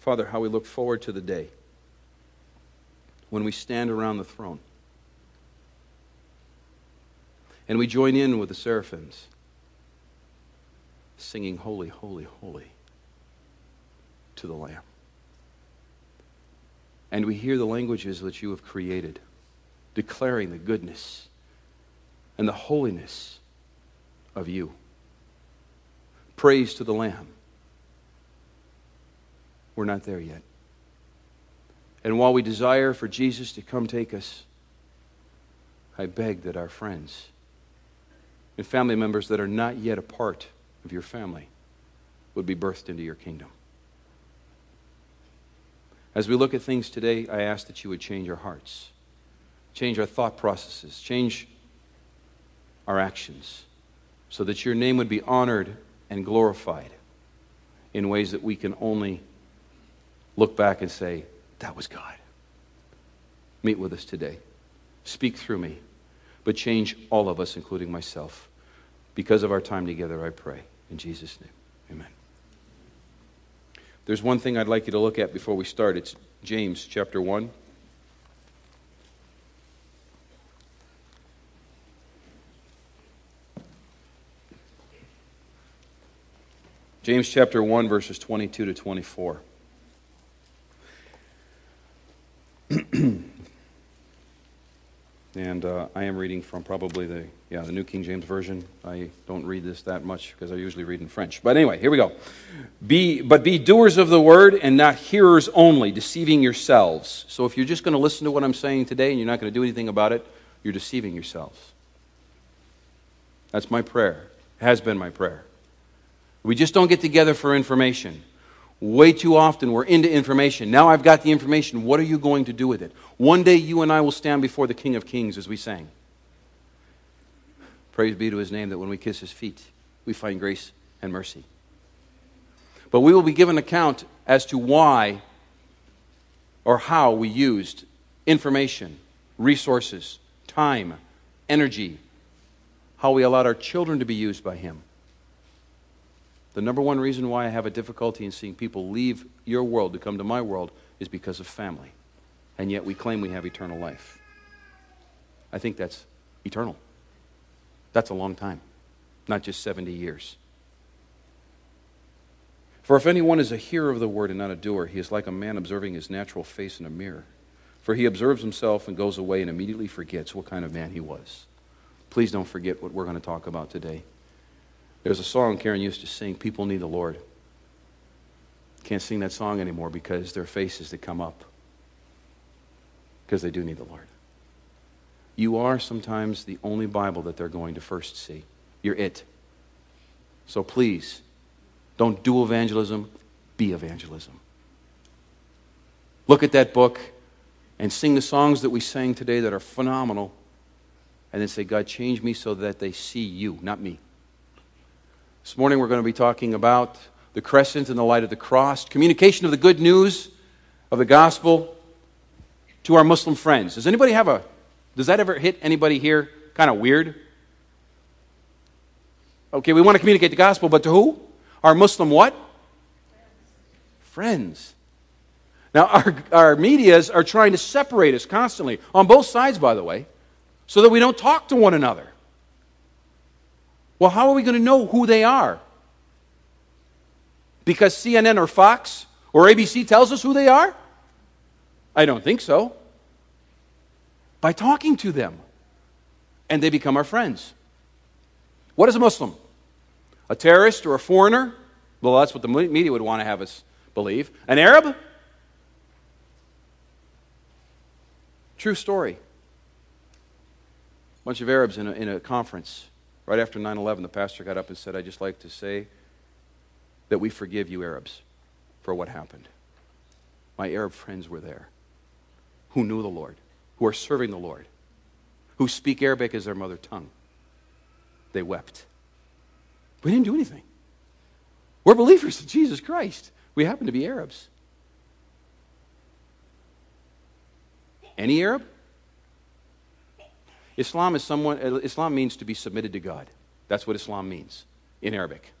Father, how we look forward to the day when we stand around the throne and we join in with the seraphims singing, Holy, Holy, Holy to the Lamb. And we hear the languages that you have created declaring the goodness and the holiness of you. Praise to the Lamb. We're not there yet. And while we desire for Jesus to come take us, I beg that our friends and family members that are not yet a part of your family would be birthed into your kingdom. As we look at things today, I ask that you would change our hearts, change our thought processes, change our actions, so that your name would be honored and glorified in ways that we can only look back and say, That was God. Meet with us today. Speak through me, but change all of us, including myself. Because of our time together, I pray. In Jesus' name, amen. There's one thing I'd like you to look at before we start. It's James chapter 1. James chapter 1, verses 22 to 24. And uh, I am reading from probably the yeah the New King James Version. I don't read this that much because I usually read in French. But anyway, here we go. Be but be doers of the word and not hearers only, deceiving yourselves. So if you're just going to listen to what I'm saying today and you're not going to do anything about it, you're deceiving yourselves. That's my prayer. It has been my prayer. We just don't get together for information. Way too often we're into information. Now I've got the information. What are you going to do with it? One day you and I will stand before the King of Kings as we sang. Praise be to his name that when we kiss his feet, we find grace and mercy. But we will be given account as to why or how we used information, resources, time, energy, how we allowed our children to be used by him. The number one reason why I have a difficulty in seeing people leave your world to come to my world is because of family. And yet we claim we have eternal life. I think that's eternal. That's a long time, not just 70 years. For if anyone is a hearer of the word and not a doer, he is like a man observing his natural face in a mirror. For he observes himself and goes away and immediately forgets what kind of man he was. Please don't forget what we're going to talk about today. There's a song Karen used to sing, People Need the Lord. Can't sing that song anymore because their faces that come up. Because they do need the Lord. You are sometimes the only Bible that they're going to first see. You're it. So please, don't do evangelism, be evangelism. Look at that book and sing the songs that we sang today that are phenomenal. And then say, God, change me so that they see you, not me. This morning we're going to be talking about the crescent and the light of the cross, communication of the good news of the gospel to our Muslim friends. Does anybody have a, does that ever hit anybody here kind of weird? Okay, we want to communicate the gospel, but to who? Our Muslim what? Friends. Now, our, our medias are trying to separate us constantly, on both sides, by the way, so that we don't talk to one another. Well, how are we going to know who they are? Because CNN or Fox or ABC tells us who they are? I don't think so. By talking to them, and they become our friends. What is a Muslim? A terrorist or a foreigner? Well, that's what the media would want to have us believe. An Arab? True story. A bunch of Arabs in a, in a conference Right after 9 11, the pastor got up and said, I'd just like to say that we forgive you, Arabs, for what happened. My Arab friends were there who knew the Lord, who are serving the Lord, who speak Arabic as their mother tongue. They wept. We didn't do anything. We're believers in Jesus Christ. We happen to be Arabs. Any Arab? Islam is someone Islam means to be submitted to God. That's what Islam means in Arabic.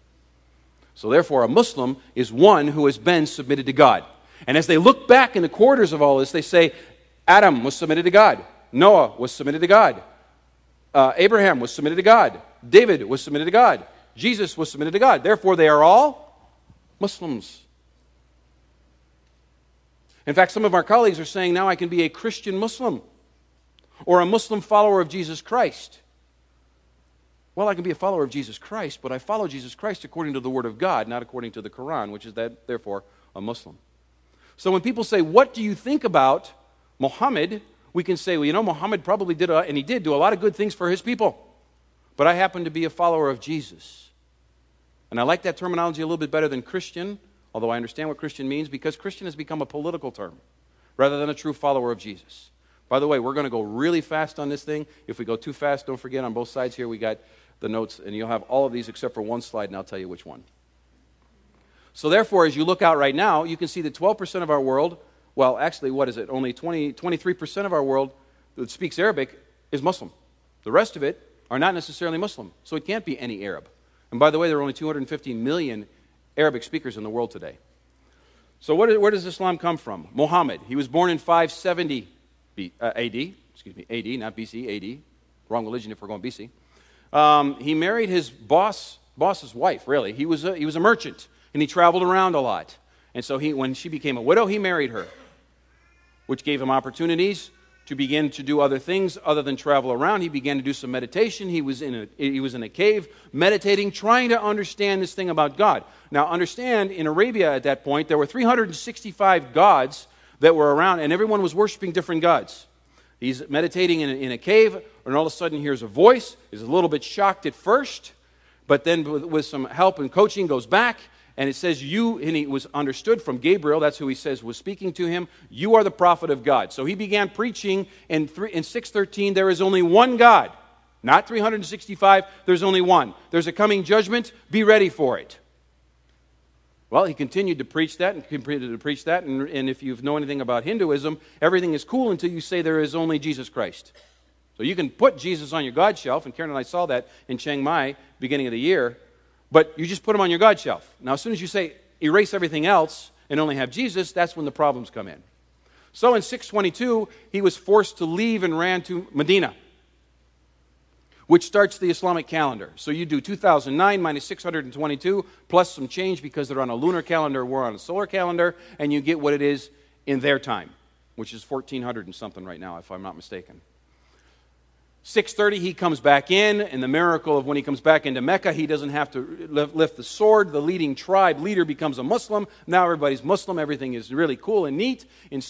So therefore a Muslim is one who has been submitted to God. And as they look back in the quarters of all this, they say, Adam was submitted to God, Noah was submitted to God, uh, Abraham was submitted to God, David was submitted to God, Jesus was submitted to God. Therefore, they are all Muslims. In fact, some of our colleagues are saying now I can be a Christian Muslim or a Muslim follower of Jesus Christ. Well, I can be a follower of Jesus Christ, but I follow Jesus Christ according to the Word of God, not according to the Quran, which is that, therefore a Muslim. So when people say, What do you think about Muhammad? we can say, Well, you know, Muhammad probably did, a, and he did do a lot of good things for his people. But I happen to be a follower of Jesus. And I like that terminology a little bit better than Christian, although I understand what Christian means, because Christian has become a political term rather than a true follower of Jesus. By the way, we're going to go really fast on this thing. If we go too fast, don't forget on both sides here we got the notes, and you'll have all of these except for one slide, and I'll tell you which one. So, therefore, as you look out right now, you can see that 12% of our world, well, actually, what is it? Only 20, 23% of our world that speaks Arabic is Muslim. The rest of it are not necessarily Muslim. So, it can't be any Arab. And by the way, there are only 250 million Arabic speakers in the world today. So, where does Islam come from? Muhammad. He was born in 570 B, uh, AD. Excuse me, AD, not BC, AD. Wrong religion if we're going BC. Um, he married his boss, boss's wife, really. He was, a, he was a merchant, and he traveled around a lot. And so he, when she became a widow, he married her, which gave him opportunities to begin to do other things other than travel around. He began to do some meditation. He was in a, he was in a cave meditating, trying to understand this thing about God. Now, understand, in Arabia at that point, there were 365 gods that were around, and everyone was worshiping different gods. He's meditating in a, in a cave, and all of a sudden hears a voice. He's a little bit shocked at first, but then with, with some help and coaching goes back, and it says, You, and he was understood from Gabriel, that's who he says was speaking to him, you are the prophet of God. So he began preaching in, three, in 613, there is only one God. Not 365, there's only one. There's a coming judgment, be ready for it. Well, he continued to preach that and continued to preach that. And, and if you know anything about Hinduism, everything is cool until you say there is only Jesus Christ. So you can put Jesus on your God shelf, and Karen and I saw that in Chiang Mai beginning of the year, but you just put him on your God shelf. Now, as soon as you say erase everything else and only have Jesus, that's when the problems come in. So in 622, he was forced to leave and ran to Medina which starts the Islamic calendar. So you do 2009 minus 622 plus some change because they're on a lunar calendar, we're on a solar calendar, and you get what it is in their time, which is 1400 and something right now, if I'm not mistaken. 6:30 he comes back in and the miracle of when he comes back into Mecca he doesn't have to lift the sword the leading tribe leader becomes a Muslim now everybody's Muslim everything is really cool and neat in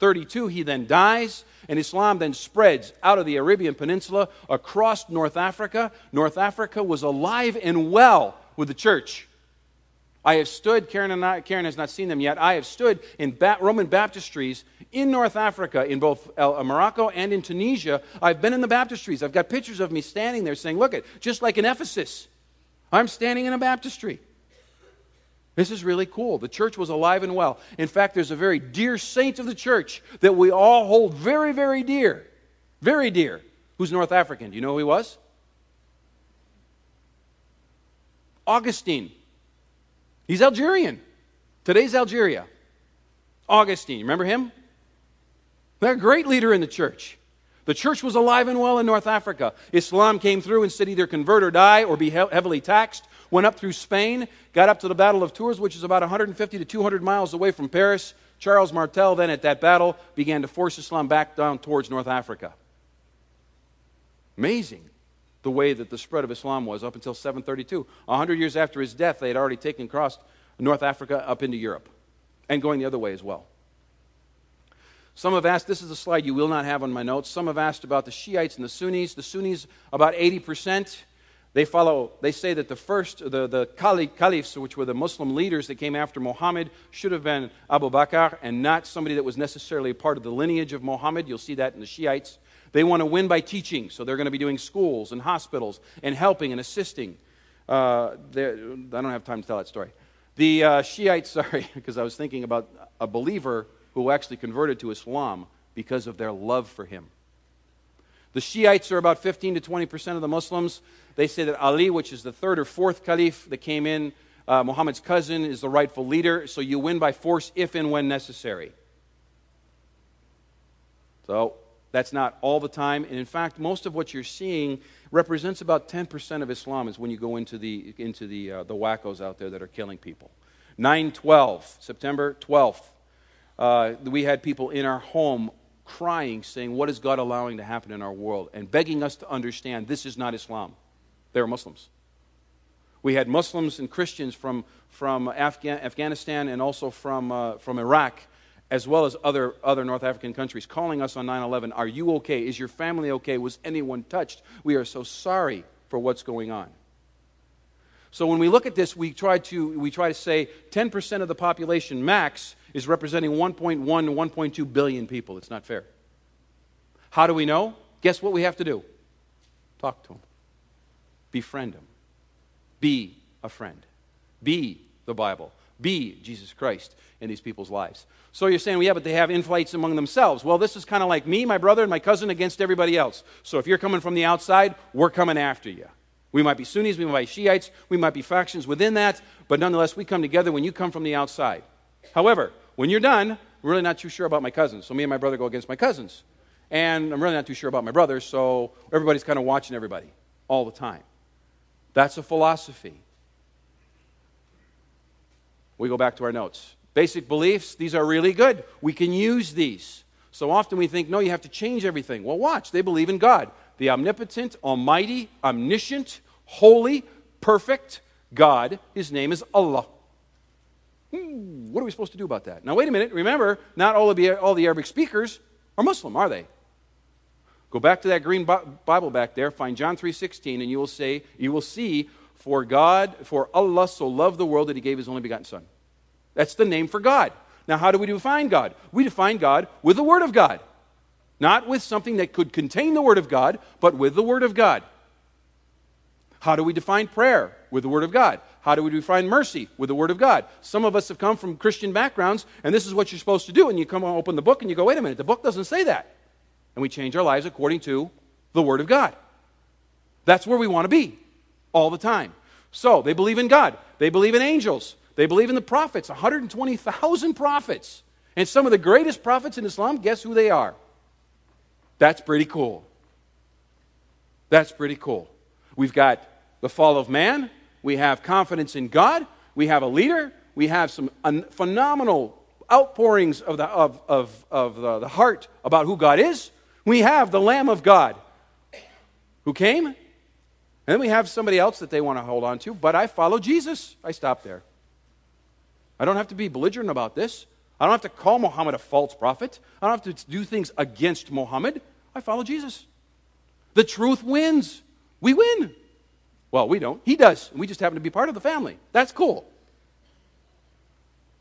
632 he then dies and Islam then spreads out of the Arabian Peninsula across North Africa. North Africa was alive and well with the church. I have stood, Karen, I, Karen has not seen them yet. I have stood in ba- Roman baptistries in North Africa, in both uh, Morocco and in Tunisia. I've been in the baptistries. I've got pictures of me standing there saying, Look at, just like in Ephesus, I'm standing in a baptistry. This is really cool. The church was alive and well. In fact, there's a very dear saint of the church that we all hold very, very dear. Very dear. Who's North African? Do you know who he was? Augustine. He's Algerian. Today's Algeria. Augustine. Remember him? They're a great leader in the church. The church was alive and well in North Africa. Islam came through and said either convert or die or be heavily taxed went up through Spain, got up to the Battle of Tours, which is about 150 to 200 miles away from Paris. Charles Martel, then at that battle, began to force Islam back down towards North Africa. Amazing the way that the spread of Islam was up until 732. A hundred years after his death, they had already taken across North Africa up into Europe and going the other way as well. Some have asked, this is a slide you will not have on my notes. Some have asked about the Shiites and the Sunnis. The Sunnis, about 80%. They follow, they say that the first, the, the caliphs, which were the Muslim leaders that came after Muhammad, should have been Abu Bakr and not somebody that was necessarily a part of the lineage of Muhammad. You'll see that in the Shiites. They want to win by teaching, so they're going to be doing schools and hospitals and helping and assisting. Uh, I don't have time to tell that story. The uh, Shiites, sorry, because I was thinking about a believer who actually converted to Islam because of their love for him. The Shiites are about 15 to 20 percent of the Muslims. They say that Ali, which is the third or fourth caliph that came in Uh, Muhammad's cousin is the rightful leader, so you win by force if and when necessary. So that's not all the time. And in fact, most of what you're seeing represents about 10% of Islam is when you go into the, into the, uh, the wackos out there that are killing people. 9 12, September 12th, uh, we had people in our home crying, saying, What is God allowing to happen in our world? and begging us to understand this is not Islam. They're Muslims. We had Muslims and Christians from, from Afga- Afghanistan and also from, uh, from Iraq, as well as other, other North African countries, calling us on 9 11. Are you okay? Is your family okay? Was anyone touched? We are so sorry for what's going on. So when we look at this, we try to, we try to say 10% of the population max is representing 1.1 to 1.2 billion people. It's not fair. How do we know? Guess what we have to do? Talk to them, befriend them, be a friend, be the Bible, be Jesus Christ in these people's lives. So you're saying, well, yeah, but they have infights among themselves. Well, this is kind of like me, my brother, and my cousin against everybody else. So if you're coming from the outside, we're coming after you. We might be Sunnis, we might be Shiites, we might be factions within that, but nonetheless, we come together when you come from the outside. However, when you're done, I'm really not too sure about my cousins. So me and my brother go against my cousins. And I'm really not too sure about my brother, so everybody's kind of watching everybody all the time. That's a philosophy. We go back to our notes. Basic beliefs, these are really good. We can use these. So often we think, no, you have to change everything. Well, watch. They believe in God the omnipotent, almighty, omniscient, holy, perfect God. His name is Allah. Hmm, what are we supposed to do about that? Now, wait a minute. Remember, not all, of the, all the Arabic speakers are Muslim, are they? Go back to that green Bible back there, find John 3:16 and you will say you will see for God for Allah so loved the world that he gave his only begotten son. That's the name for God. Now how do we define God? We define God with the word of God. Not with something that could contain the Word of God, but with the Word of God. How do we define prayer? With the Word of God. How do we define mercy? With the Word of God. Some of us have come from Christian backgrounds, and this is what you're supposed to do. And you come and open the book and you go, wait a minute, the book doesn't say that. And we change our lives according to the Word of God. That's where we want to be all the time. So they believe in God, they believe in angels, they believe in the prophets 120,000 prophets. And some of the greatest prophets in Islam, guess who they are? That's pretty cool. That's pretty cool. We've got the fall of man, we have confidence in God, we have a leader, we have some phenomenal outpourings of the, of, of, of the, the heart about who God is. We have the Lamb of God who came, and then we have somebody else that they want to hold on to, but I follow Jesus. I stop there. I don't have to be belligerent about this. I don't have to call Muhammad a false prophet. I don't have to do things against Muhammad. I follow Jesus. The truth wins. We win. Well, we don't. He does. We just happen to be part of the family. That's cool.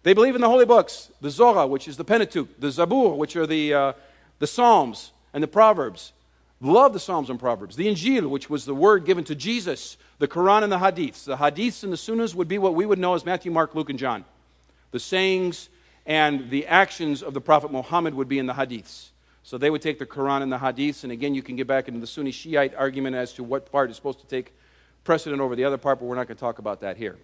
They believe in the holy books, the Zohar, which is the Pentateuch, the Zabur, which are the, uh, the Psalms and the Proverbs. Love the Psalms and Proverbs. The Injil, which was the word given to Jesus, the Quran and the Hadiths. The Hadiths and the Sunnahs would be what we would know as Matthew, Mark, Luke, and John. The sayings and the actions of the Prophet Muhammad would be in the hadiths. So they would take the Quran and the hadiths, and again, you can get back into the Sunni Shiite argument as to what part is supposed to take precedent over the other part, but we're not going to talk about that here.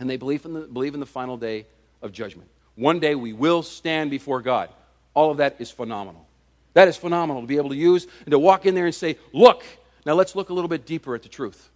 And they believe in the, believe in the final day of judgment. One day we will stand before God. All of that is phenomenal. That is phenomenal to be able to use and to walk in there and say, Look, now let's look a little bit deeper at the truth.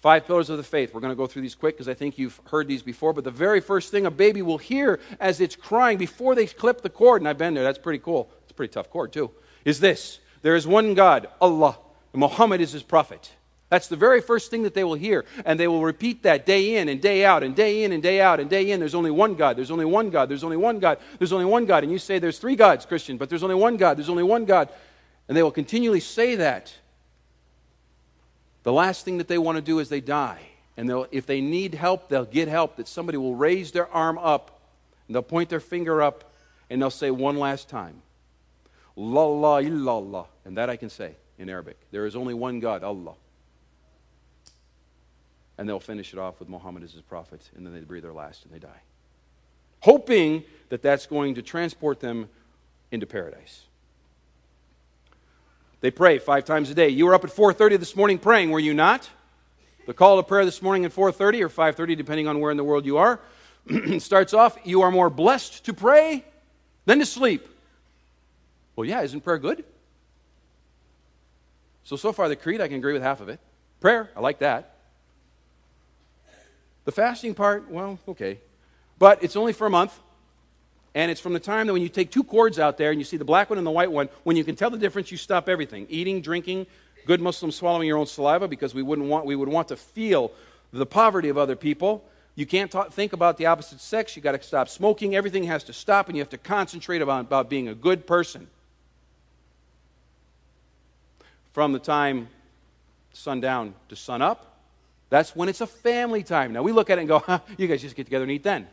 Five pillars of the faith. We're going to go through these quick because I think you've heard these before. But the very first thing a baby will hear as it's crying before they clip the cord, and I've been there, that's pretty cool. It's a pretty tough cord, too, is this there is one God, Allah. Muhammad is his prophet. That's the very first thing that they will hear. And they will repeat that day in and day out and day in and day out and day in. There's only one God. There's only one God. There's only one God. There's only one God. And you say there's three gods, Christian, but there's only one God. There's only one God. And they will continually say that the last thing that they want to do is they die. And if they need help, they'll get help. That somebody will raise their arm up, and they'll point their finger up, and they'll say one last time, La la illallah. And that I can say in Arabic. There is only one God, Allah. And they'll finish it off with Muhammad as his prophet, and then they breathe their last and they die. Hoping that that's going to transport them into paradise. They pray five times a day. You were up at 4:30 this morning praying, were you not? The call to prayer this morning at 4:30 or 5:30 depending on where in the world you are starts off you are more blessed to pray than to sleep. Well, yeah, isn't prayer good? So so far the creed I can agree with half of it. Prayer, I like that. The fasting part, well, okay. But it's only for a month. And it's from the time that when you take two cords out there and you see the black one and the white one, when you can tell the difference, you stop everything eating, drinking, good Muslims swallowing your own saliva because we, wouldn't want, we would want to feel the poverty of other people. You can't talk, think about the opposite sex. You've got to stop smoking. Everything has to stop, and you have to concentrate about, about being a good person. From the time sundown to sun up, that's when it's a family time. Now, we look at it and go, huh, you guys just get together and eat then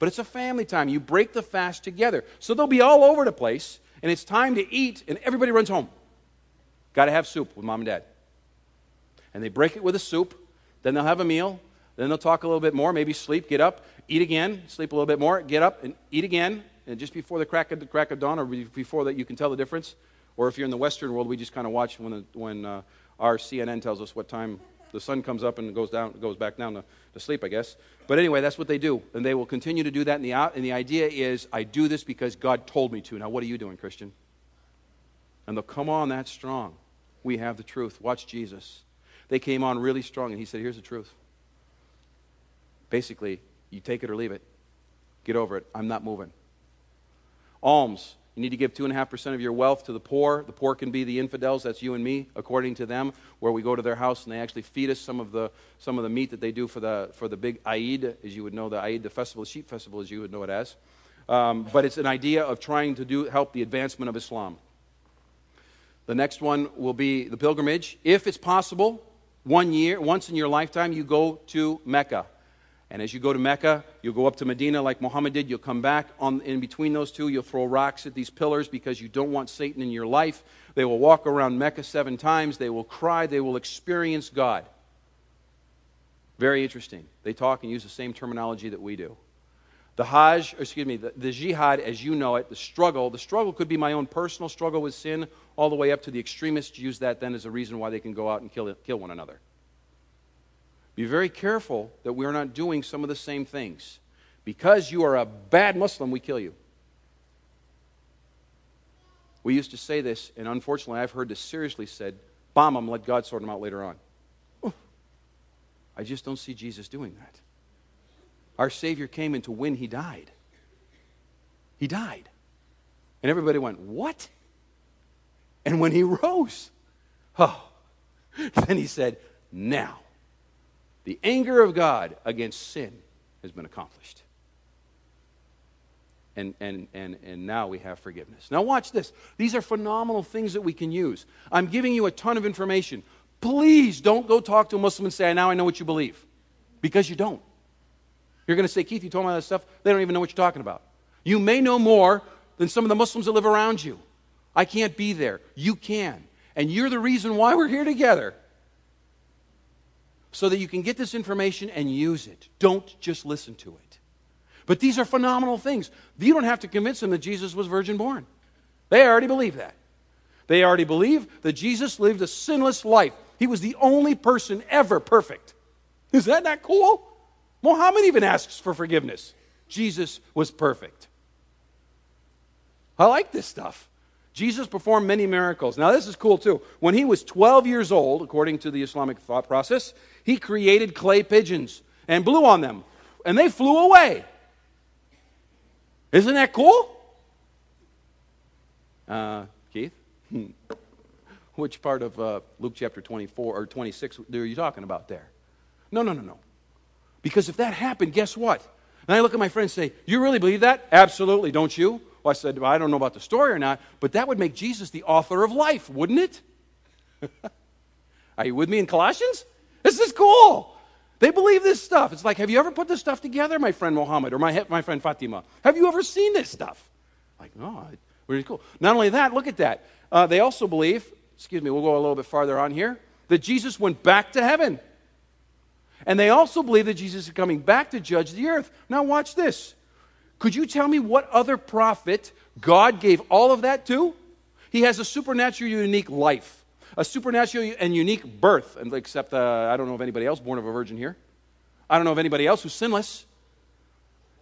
but it's a family time. You break the fast together. So they'll be all over the place, and it's time to eat, and everybody runs home. Got to have soup with mom and dad. And they break it with a soup, then they'll have a meal, then they'll talk a little bit more, maybe sleep, get up, eat again, sleep a little bit more, get up and eat again, and just before the crack of the crack of dawn, or before that, you can tell the difference. Or if you're in the Western world, we just kind of watch when, the, when uh, our CNN tells us what time the sun comes up and goes down, goes back down to, to sleep, I guess. But anyway, that's what they do, and they will continue to do that. And the, and the idea is, I do this because God told me to. Now, what are you doing, Christian? And they'll come on that strong. We have the truth. Watch Jesus. They came on really strong, and he said, Here's the truth. Basically, you take it or leave it. Get over it. I'm not moving. Alms. You need to give 2.5% of your wealth to the poor. The poor can be the infidels, that's you and me, according to them, where we go to their house and they actually feed us some of the, some of the meat that they do for the, for the big Eid, as you would know, the Eid, the festival, the sheep festival, as you would know it as. Um, but it's an idea of trying to do, help the advancement of Islam. The next one will be the pilgrimage. If it's possible, one year, once in your lifetime, you go to Mecca. And as you go to Mecca, you'll go up to Medina like Muhammad did. You'll come back on, in between those two. You'll throw rocks at these pillars because you don't want Satan in your life. They will walk around Mecca seven times. They will cry. They will experience God. Very interesting. They talk and use the same terminology that we do. The Hajj, excuse me, the, the jihad as you know it, the struggle, the struggle could be my own personal struggle with sin, all the way up to the extremists use that then as a reason why they can go out and kill, kill one another. Be very careful that we're not doing some of the same things. Because you are a bad Muslim, we kill you. We used to say this, and unfortunately, I've heard this seriously said bomb them, let God sort them out later on. I just don't see Jesus doing that. Our Savior came in to win, He died. He died. And everybody went, What? And when He rose, oh, then He said, Now the anger of God against sin has been accomplished. And, and, and, and now we have forgiveness. Now, watch this. These are phenomenal things that we can use. I'm giving you a ton of information. Please don't go talk to a Muslim and say, Now I know what you believe. Because you don't. You're going to say, Keith, you told me all that stuff. They don't even know what you're talking about. You may know more than some of the Muslims that live around you. I can't be there. You can. And you're the reason why we're here together so that you can get this information and use it. Don't just listen to it. But these are phenomenal things. You don't have to convince them that Jesus was virgin born. They already believe that. They already believe that Jesus lived a sinless life. He was the only person ever perfect. Is that not cool? Muhammad even asks for forgiveness. Jesus was perfect. I like this stuff. Jesus performed many miracles. Now, this is cool too. When he was 12 years old, according to the Islamic thought process, he created clay pigeons and blew on them, and they flew away. Isn't that cool? Uh, Keith? Which part of uh, Luke chapter 24 or 26 are you talking about there? No, no, no, no. Because if that happened, guess what? And I look at my friend and say, You really believe that? Absolutely, don't you? Well, I said, well, I don't know about the story or not, but that would make Jesus the author of life, wouldn't it? Are you with me in Colossians? This is cool. They believe this stuff. It's like, have you ever put this stuff together, my friend Mohammed or my, my friend Fatima? Have you ever seen this stuff? Like, no, oh, really cool. Not only that, look at that. Uh, they also believe, excuse me, we'll go a little bit farther on here, that Jesus went back to heaven. And they also believe that Jesus is coming back to judge the earth. Now, watch this. Could you tell me what other prophet God gave all of that to? He has a supernatural, unique life. A supernatural and unique birth, except uh, I don't know of anybody else born of a virgin here. I don't know of anybody else who's sinless.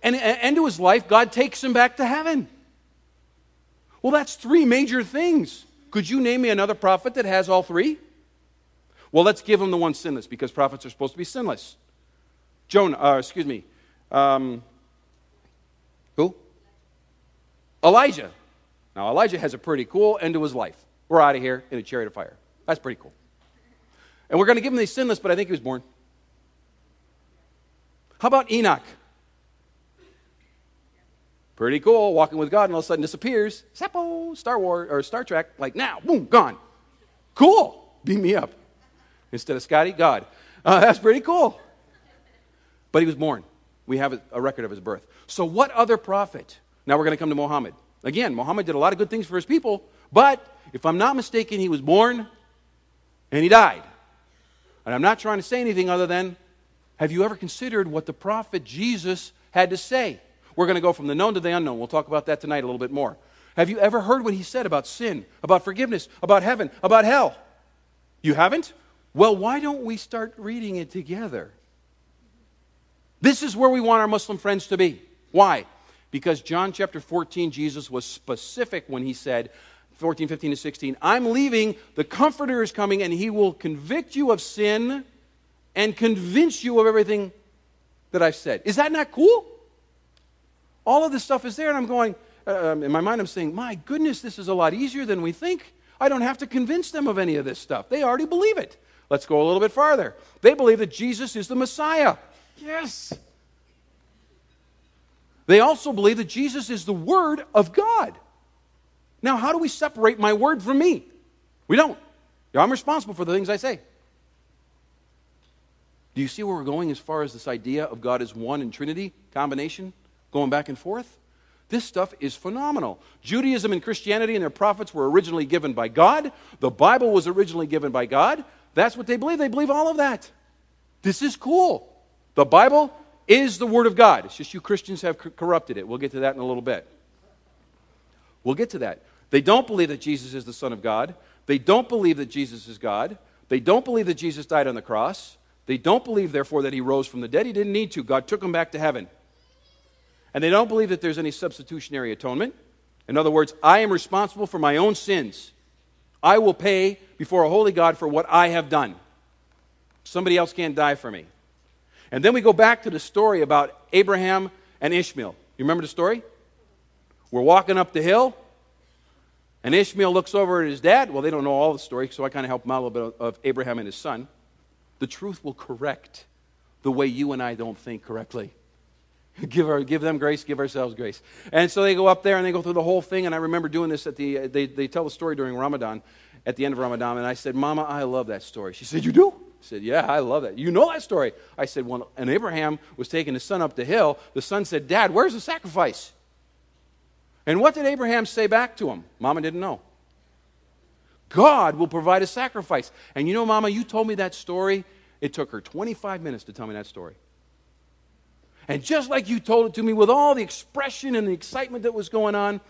And end to his life, God takes him back to heaven. Well, that's three major things. Could you name me another prophet that has all three? Well, let's give him the one sinless because prophets are supposed to be sinless. Jonah, uh, excuse me. Um, who? Elijah. Now, Elijah has a pretty cool end to his life. We're out of here in a chariot of fire. That's pretty cool. And we're going to give him the sinless, but I think he was born. How about Enoch? Pretty cool, walking with God, and all of a sudden disappears. Seppo, Star Wars or Star Trek, like now, boom, gone. Cool. Beam me up. Instead of Scotty, God. Uh, that's pretty cool. But he was born. We have a record of his birth. So, what other prophet? Now we're going to come to Muhammad. Again, Muhammad did a lot of good things for his people, but if I'm not mistaken, he was born and he died. And I'm not trying to say anything other than have you ever considered what the prophet Jesus had to say? We're going to go from the known to the unknown. We'll talk about that tonight a little bit more. Have you ever heard what he said about sin, about forgiveness, about heaven, about hell? You haven't? Well, why don't we start reading it together? This is where we want our Muslim friends to be. Why? Because John chapter 14, Jesus was specific when he said, 14, 15 to 16, I'm leaving, the Comforter is coming, and he will convict you of sin and convince you of everything that I've said. Is that not cool? All of this stuff is there, and I'm going, uh, um, in my mind, I'm saying, my goodness, this is a lot easier than we think. I don't have to convince them of any of this stuff. They already believe it. Let's go a little bit farther. They believe that Jesus is the Messiah. Yes. They also believe that Jesus is the Word of God. Now, how do we separate my word from me? We don't. I'm responsible for the things I say. Do you see where we're going as far as this idea of God as one and Trinity combination? going back and forth. This stuff is phenomenal. Judaism and Christianity and their prophets were originally given by God. The Bible was originally given by God. That's what they believe. They believe all of that. This is cool. The Bible is the Word of God. It's just you Christians have corrupted it. We'll get to that in a little bit. We'll get to that. They don't believe that Jesus is the Son of God. They don't believe that Jesus is God. They don't believe that Jesus died on the cross. They don't believe, therefore, that he rose from the dead. He didn't need to. God took him back to heaven. And they don't believe that there's any substitutionary atonement. In other words, I am responsible for my own sins. I will pay before a holy God for what I have done. Somebody else can't die for me. And then we go back to the story about Abraham and Ishmael. You remember the story? We're walking up the hill, and Ishmael looks over at his dad. Well, they don't know all the story, so I kind of help them out a little bit of Abraham and his son. The truth will correct the way you and I don't think correctly. give, our, give them grace, give ourselves grace. And so they go up there and they go through the whole thing. And I remember doing this at the, uh, they, they tell the story during Ramadan, at the end of Ramadan. And I said, Mama, I love that story. She said, You do? I said, Yeah, I love that. You know that story? I said, Well, and Abraham was taking his son up the hill. The son said, Dad, where's the sacrifice? And what did Abraham say back to him? Mama didn't know. God will provide a sacrifice. And you know, Mama, you told me that story. It took her 25 minutes to tell me that story. And just like you told it to me with all the expression and the excitement that was going on,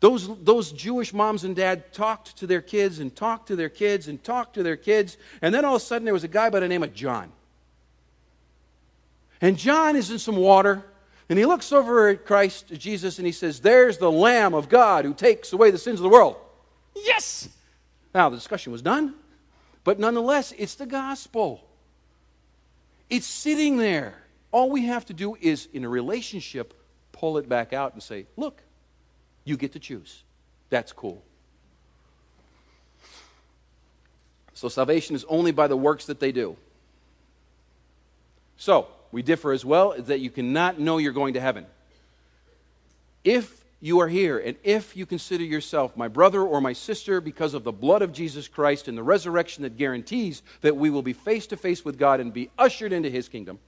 those, those Jewish moms and dad talked to their kids and talked to their kids and talked to their kids. And then all of a sudden there was a guy by the name of John. And John is in some water. And he looks over at Christ, Jesus, and he says, There's the Lamb of God who takes away the sins of the world. Yes! Now, the discussion was done, but nonetheless, it's the gospel. It's sitting there. All we have to do is, in a relationship, pull it back out and say, look, you get to choose. That's cool. So salvation is only by the works that they do. So, we differ as well is that you cannot know you're going to heaven. If you are here and if you consider yourself my brother or my sister because of the blood of Jesus Christ and the resurrection that guarantees that we will be face to face with God and be ushered into his kingdom,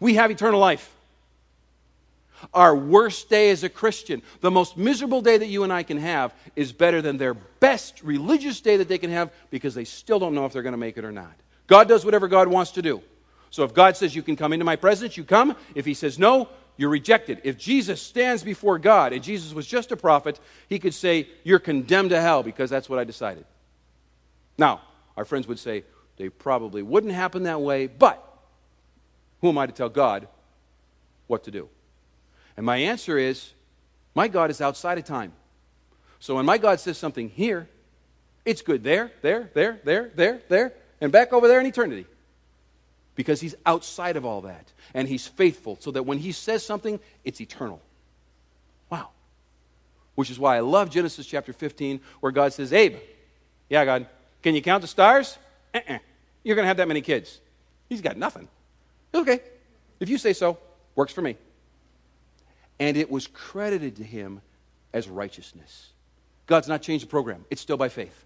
we have eternal life. Our worst day as a Christian, the most miserable day that you and I can have, is better than their best religious day that they can have because they still don't know if they're going to make it or not. God does whatever God wants to do. So if God says you can come into my presence, you come. If He says no, you're rejected. If Jesus stands before God and Jesus was just a prophet, he could say, You're condemned to hell because that's what I decided. Now, our friends would say, They probably wouldn't happen that way, but who am I to tell God what to do? And my answer is, My God is outside of time. So when my God says something here, it's good there, there, there, there, there, there, and back over there in eternity. Because he's outside of all that. And he's faithful, so that when he says something, it's eternal. Wow. Which is why I love Genesis chapter 15, where God says, Abe, yeah, God, can you count the stars? Uh-uh. You're going to have that many kids. He's got nothing. Okay. If you say so, works for me. And it was credited to him as righteousness. God's not changed the program, it's still by faith.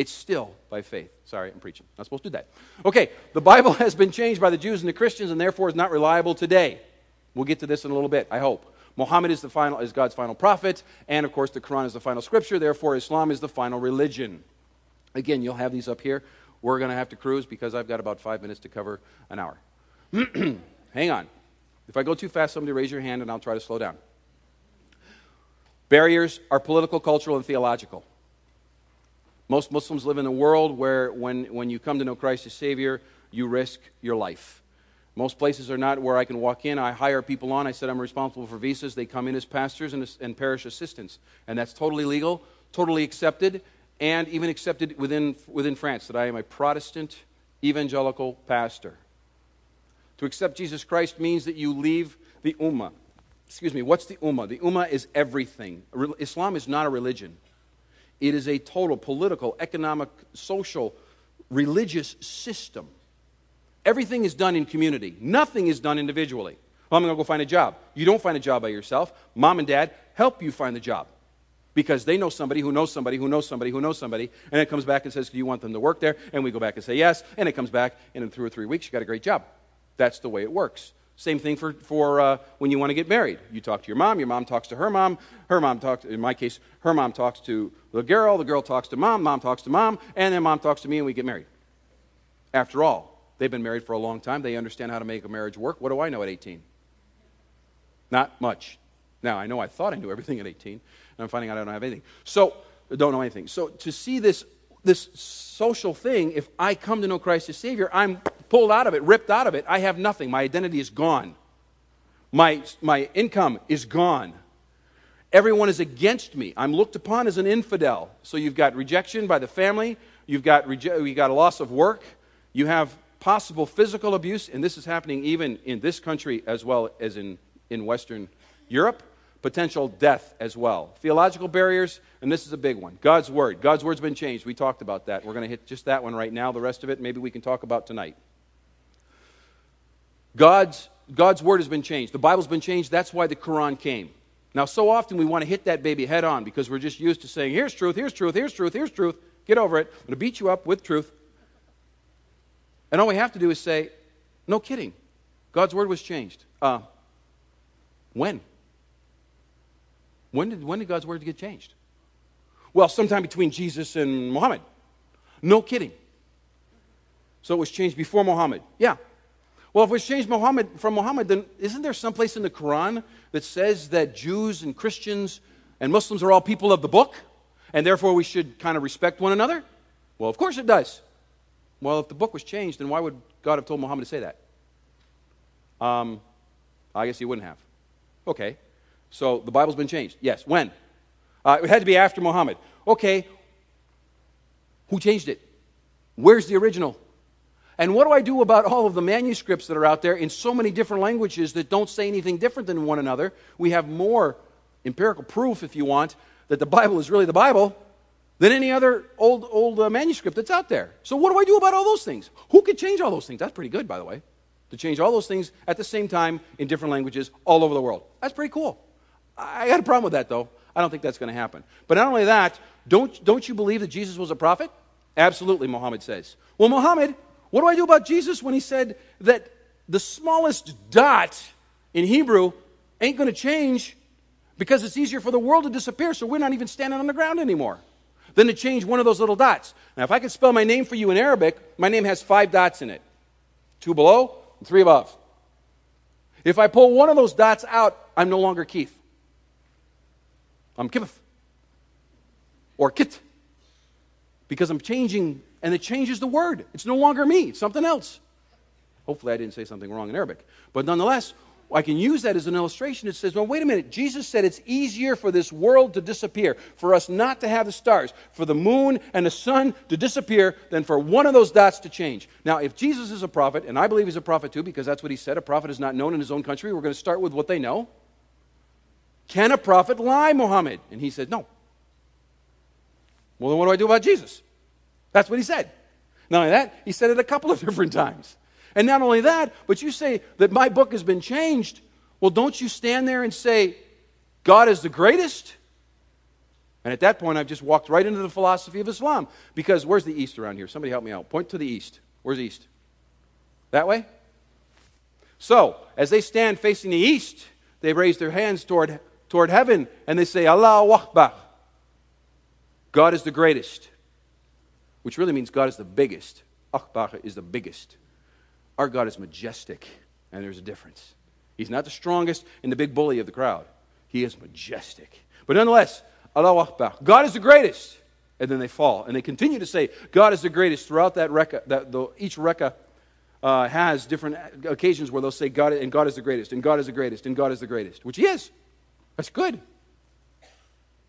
It's still by faith. Sorry, I'm preaching. Not supposed to do that. Okay, the Bible has been changed by the Jews and the Christians and therefore is not reliable today. We'll get to this in a little bit, I hope. Muhammad is, the final, is God's final prophet, and of course, the Quran is the final scripture, therefore, Islam is the final religion. Again, you'll have these up here. We're going to have to cruise because I've got about five minutes to cover an hour. Hang on. If I go too fast, somebody raise your hand and I'll try to slow down. Barriers are political, cultural, and theological. Most Muslims live in a world where when, when you come to know Christ as Savior, you risk your life. Most places are not where I can walk in. I hire people on. I said I'm responsible for visas. They come in as pastors and, and parish assistants. And that's totally legal, totally accepted, and even accepted within, within France that I am a Protestant evangelical pastor. To accept Jesus Christ means that you leave the Ummah. Excuse me, what's the Ummah? The Ummah is everything. Islam is not a religion, it is a total political, economic, social, religious system. Everything is done in community, nothing is done individually. Well, I'm going to go find a job. You don't find a job by yourself. Mom and dad help you find the job because they know somebody who knows somebody who knows somebody who knows somebody, and it comes back and says, Do you want them to work there? And we go back and say yes, and it comes back, and in two or three weeks, you got a great job. That's the way it works. Same thing for, for uh, when you want to get married. You talk to your mom, your mom talks to her mom, her mom talks, in my case, her mom talks to the girl, the girl talks to mom, mom talks to mom, and then mom talks to me, and we get married. After all, they've been married for a long time. They understand how to make a marriage work. What do I know at 18? Not much. Now, I know I thought I knew everything at 18, and I'm finding out I don't have anything. So, don't know anything. So, to see this, this social thing, if I come to know Christ as Savior, I'm pulled out of it, ripped out of it. I have nothing. My identity is gone. My, my income is gone. Everyone is against me. I'm looked upon as an infidel. So you've got rejection by the family, you've got, reje- you've got a loss of work, you have possible physical abuse, and this is happening even in this country as well as in, in Western Europe potential death as well. Theological barriers, and this is a big one. God's Word. God's Word's been changed. We talked about that. We're going to hit just that one right now. The rest of it, maybe we can talk about tonight. God's, God's word has been changed. The Bible's been changed. That's why the Quran came. Now, so often we want to hit that baby head on because we're just used to saying, here's truth, here's truth, here's truth, here's truth. Get over it. I'm going to beat you up with truth. And all we have to do is say, no kidding. God's word was changed. Uh, when? When did, when did God's word get changed? Well, sometime between Jesus and Muhammad. No kidding. So it was changed before Muhammad. Yeah, well, if we change Muhammad from Muhammad, then isn't there some place in the Quran that says that Jews and Christians and Muslims are all people of the book, and therefore we should kind of respect one another? Well, of course it does. Well, if the book was changed, then why would God have told Muhammad to say that? Um, I guess he wouldn't have. Okay. So the Bible's been changed. Yes. When? Uh, it had to be after Muhammad. Okay. Who changed it? Where's the original? And what do I do about all of the manuscripts that are out there in so many different languages that don't say anything different than one another? We have more empirical proof, if you want, that the Bible is really the Bible than any other old, old uh, manuscript that's out there. So, what do I do about all those things? Who could change all those things? That's pretty good, by the way, to change all those things at the same time in different languages all over the world. That's pretty cool. I got a problem with that, though. I don't think that's going to happen. But not only that, don't, don't you believe that Jesus was a prophet? Absolutely, Muhammad says. Well, Muhammad what do I do about Jesus when he said that the smallest dot in Hebrew ain't going to change because it's easier for the world to disappear, so we're not even standing on the ground anymore than to change one of those little dots. Now, if I could spell my name for you in Arabic, my name has five dots in it two below and three above. If I pull one of those dots out, I'm no longer Keith. I'm Kibith. Or Kit. Because I'm changing, and it changes the word. It's no longer me, it's something else. Hopefully, I didn't say something wrong in Arabic. But nonetheless, I can use that as an illustration. It says, well, wait a minute. Jesus said it's easier for this world to disappear, for us not to have the stars, for the moon and the sun to disappear, than for one of those dots to change. Now, if Jesus is a prophet, and I believe he's a prophet too, because that's what he said, a prophet is not known in his own country, we're going to start with what they know. Can a prophet lie, Muhammad? And he said, no. Well, then what do I do about Jesus? That's what he said. Not only that, he said it a couple of different times. And not only that, but you say that my book has been changed. Well, don't you stand there and say, God is the greatest? And at that point, I've just walked right into the philosophy of Islam. Because where's the east around here? Somebody help me out. Point to the east. Where's east? That way? So, as they stand facing the east, they raise their hands toward, toward heaven and they say, Allah Akbar. God is the greatest. Which really means God is the biggest. Akbar is the biggest. Our God is majestic, and there's a difference. He's not the strongest and the big bully of the crowd. He is majestic. But nonetheless, Allah Akbar. God is the greatest. And then they fall. And they continue to say, God is the greatest throughout that rekah. That the, each rekah uh, has different occasions where they'll say, God, and God is the greatest, and God is the greatest, and God is the greatest, which He is. That's good.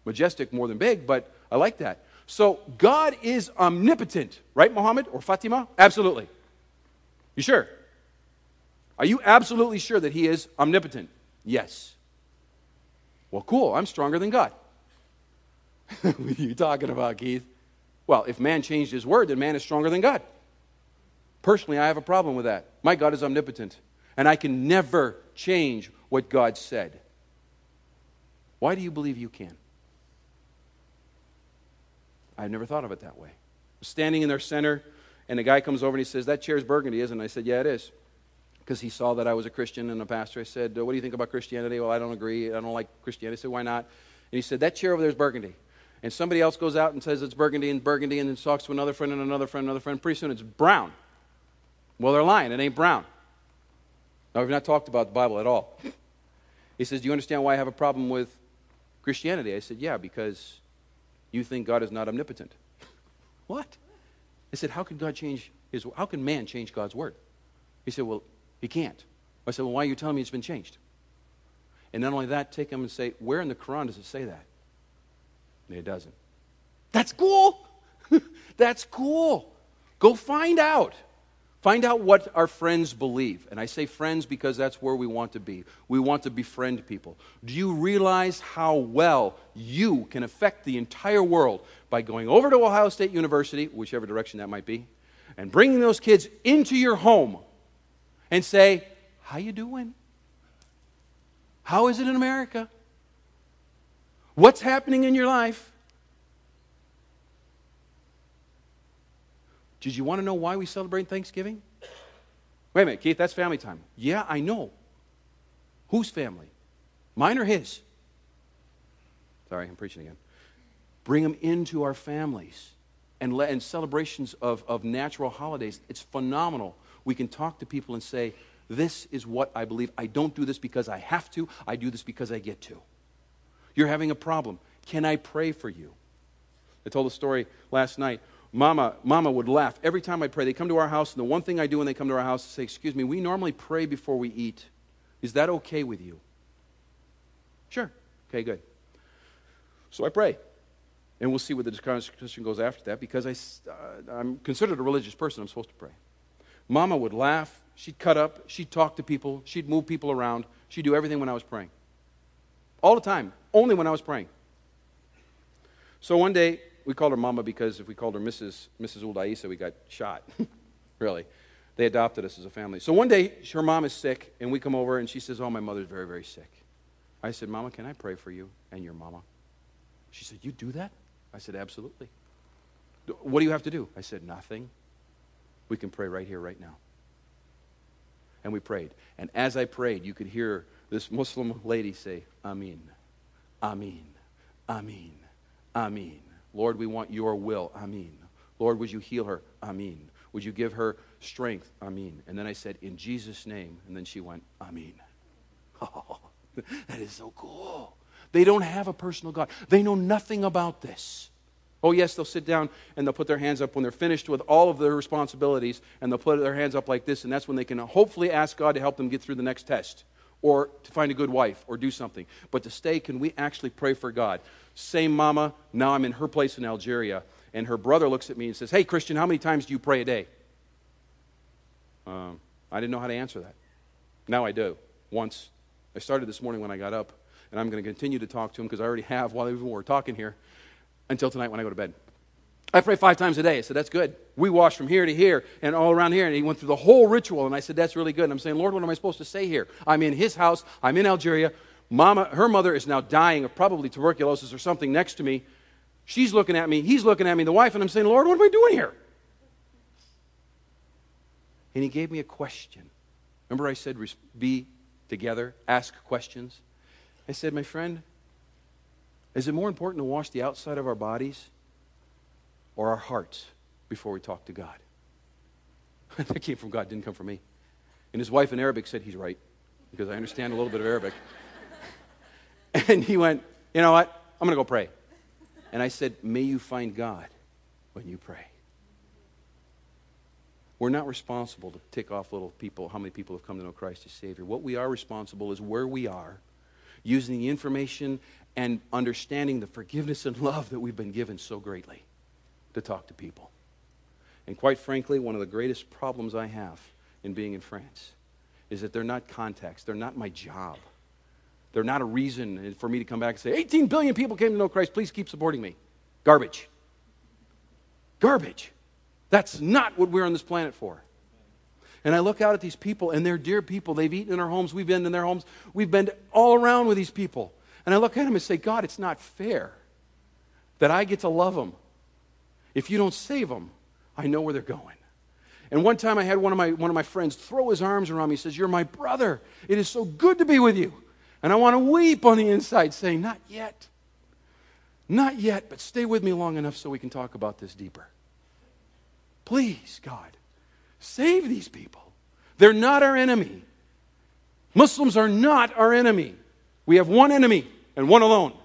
Majestic more than big, but I like that. So God is omnipotent, right, Muhammad or Fatima? Absolutely. You sure? Are you absolutely sure that He is omnipotent? Yes. Well, cool. I'm stronger than God. what are you talking about, Keith? Well, if man changed his word, then man is stronger than God. Personally, I have a problem with that. My God is omnipotent, and I can never change what God said. Why do you believe you can? I've never thought of it that way. Standing in their center, and the guy comes over and he says, That chair's burgundy, isn't it? I said, Yeah, it is. Because he saw that I was a Christian and a pastor. I said, What do you think about Christianity? Well, I don't agree. I don't like Christianity. I said, Why not? And he said, That chair over there is burgundy. And somebody else goes out and says it's burgundy and burgundy and then talks to another friend and another friend and another friend. Pretty soon it's brown. Well, they're lying. It ain't brown. Now, we've not talked about the Bible at all. He says, Do you understand why I have a problem with Christianity? I said, Yeah, because you think God is not omnipotent. what? I said, How can God change his how can man change God's word? He said, Well, he can't. I said, Well, why are you telling me it's been changed? And not only that, take him and say, Where in the Quran does it say that? And it doesn't. That's cool. That's cool. Go find out. Find out what our friends believe. And I say friends because that's where we want to be. We want to befriend people. Do you realize how well you can affect the entire world by going over to Ohio State University, whichever direction that might be, and bringing those kids into your home and say, "How you doing? How is it in America? What's happening in your life?" Did you want to know why we celebrate Thanksgiving? Wait a minute, Keith, that's family time. Yeah, I know. Whose family? Mine or his? Sorry, I'm preaching again. Bring them into our families and, let, and celebrations of, of natural holidays. It's phenomenal. We can talk to people and say, This is what I believe. I don't do this because I have to, I do this because I get to. You're having a problem. Can I pray for you? I told a story last night Mama, Mama would laugh every time I pray. They come to our house, and the one thing I do when they come to our house is say, Excuse me, we normally pray before we eat. Is that okay with you? Sure. Okay, good. So I pray. And we'll see where the discussion goes after that because I, uh, I'm considered a religious person. I'm supposed to pray. Mama would laugh. She'd cut up. She'd talk to people. She'd move people around. She'd do everything when I was praying. All the time, only when I was praying. So one day, we called her Mama because if we called her Mrs. Mrs. Uldaisa, we got shot. really. They adopted us as a family. So one day, her mom is sick, and we come over, and she says, Oh, my mother's very, very sick. I said, Mama, can I pray for you and your mama? She said, You do that? I said, Absolutely. What do you have to do? I said, Nothing. We can pray right here, right now. And we prayed. And as I prayed, you could hear this Muslim lady say, Amin, Amin, Amin, Amin. Lord, we want your will. Amen. Lord, would you heal her? Amen. Would you give her strength? Amen. And then I said, In Jesus' name. And then she went, Amen. Oh, that is so cool. They don't have a personal God, they know nothing about this. Oh, yes, they'll sit down and they'll put their hands up when they're finished with all of their responsibilities, and they'll put their hands up like this, and that's when they can hopefully ask God to help them get through the next test or to find a good wife or do something. But to stay, can we actually pray for God? Same mama, now I'm in her place in Algeria, and her brother looks at me and says, Hey, Christian, how many times do you pray a day? Um, I didn't know how to answer that. Now I do. Once. I started this morning when I got up, and I'm going to continue to talk to him because I already have while we were talking here until tonight when I go to bed. I pray five times a day. I said, That's good. We wash from here to here and all around here. And he went through the whole ritual. And I said, That's really good. And I'm saying, Lord, what am I supposed to say here? I'm in his house. I'm in Algeria. Mama, her mother is now dying of probably tuberculosis or something next to me. She's looking at me. He's looking at me, the wife. And I'm saying, Lord, what am I doing here? And he gave me a question. Remember, I said, Be together, ask questions? I said, My friend, is it more important to wash the outside of our bodies or our hearts before we talk to God? that came from God, didn't come from me. And his wife in Arabic said, He's right, because I understand a little bit of Arabic. and he went, You know what? I'm going to go pray. And I said, May you find God when you pray. We're not responsible to tick off little people, how many people have come to know Christ as Savior. What we are responsible is where we are, using the information and understanding the forgiveness and love that we've been given so greatly to talk to people. And quite frankly, one of the greatest problems I have in being in France is that they're not contacts, they're not my job. They're not a reason for me to come back and say, 18 billion people came to know Christ, please keep supporting me. Garbage. Garbage. That's not what we're on this planet for. And I look out at these people, and they're dear people. They've eaten in our homes. We've been in their homes. We've been all around with these people. And I look at them and say, God, it's not fair that I get to love them. If you don't save them, I know where they're going. And one time I had one of my, one of my friends throw his arms around me. He says, You're my brother. It is so good to be with you. And I want to weep on the inside, saying, Not yet. Not yet, but stay with me long enough so we can talk about this deeper. Please, God, save these people. They're not our enemy. Muslims are not our enemy. We have one enemy and one alone, and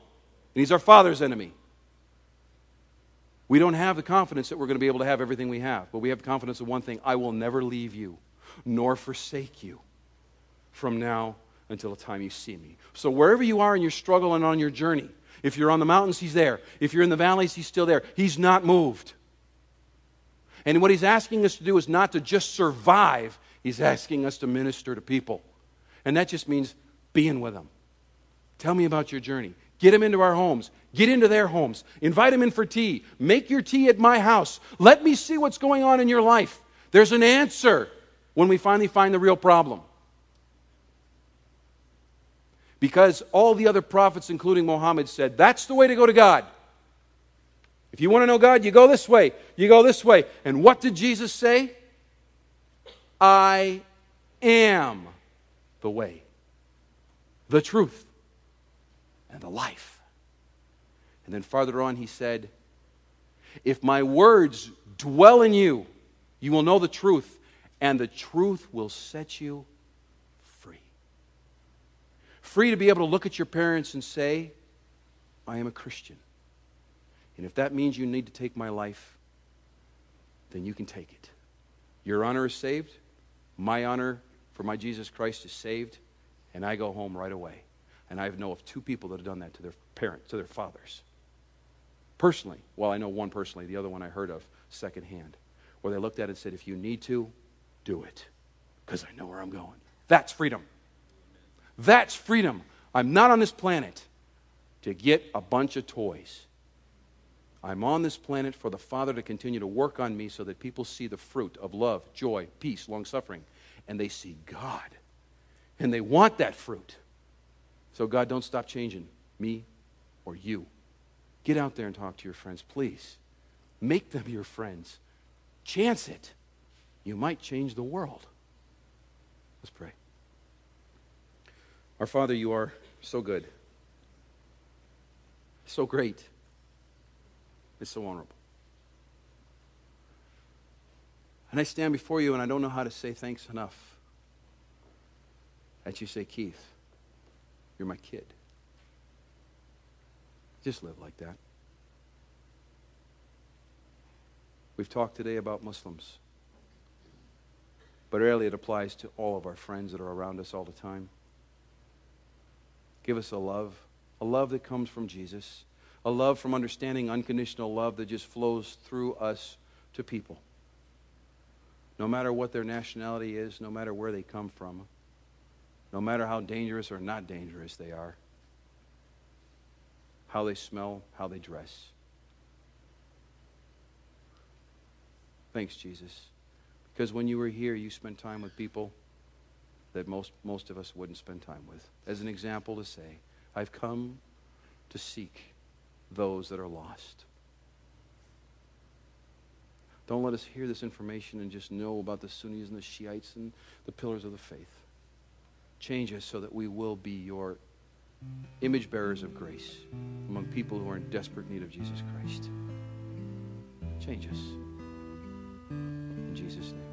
he's our Father's enemy. We don't have the confidence that we're going to be able to have everything we have, but we have confidence of one thing I will never leave you nor forsake you from now until the time you see me. So, wherever you are in your struggle and on your journey, if you're on the mountains, he's there. If you're in the valleys, he's still there. He's not moved. And what he's asking us to do is not to just survive, he's asking us to minister to people. And that just means being with them. Tell me about your journey. Get them into our homes. Get into their homes. Invite them in for tea. Make your tea at my house. Let me see what's going on in your life. There's an answer when we finally find the real problem. Because all the other prophets, including Muhammad, said that's the way to go to God. If you want to know God, you go this way. You go this way. And what did Jesus say? I am the way, the truth, and the life. And then farther on, he said, If my words dwell in you, you will know the truth, and the truth will set you free. Free to be able to look at your parents and say, I am a Christian. And if that means you need to take my life, then you can take it. Your honor is saved. My honor for my Jesus Christ is saved. And I go home right away. And I know of two people that have done that to their parents, to their fathers. Personally, well, I know one personally, the other one I heard of secondhand, where they looked at it and said, if you need to, do it, because I know where I'm going. That's freedom. That's freedom. I'm not on this planet to get a bunch of toys. I'm on this planet for the Father to continue to work on me so that people see the fruit of love, joy, peace, long suffering, and they see God. And they want that fruit. So, God, don't stop changing me or you. Get out there and talk to your friends, please. Make them your friends. Chance it. You might change the world. Let's pray. Our Father, you are so good, so great, it's so honorable. And I stand before you and I don't know how to say thanks enough. That you say, Keith, You're my kid. Just live like that. We've talked today about Muslims. But really, it applies to all of our friends that are around us all the time. Give us a love, a love that comes from Jesus, a love from understanding unconditional love that just flows through us to people. No matter what their nationality is, no matter where they come from, no matter how dangerous or not dangerous they are, how they smell, how they dress. Thanks, Jesus. Because when you were here, you spent time with people that most, most of us wouldn't spend time with. As an example, to say, I've come to seek those that are lost. Don't let us hear this information and just know about the Sunnis and the Shiites and the pillars of the faith. Change us so that we will be your image bearers of grace among people who are in desperate need of Jesus Christ. Change us. In Jesus' name.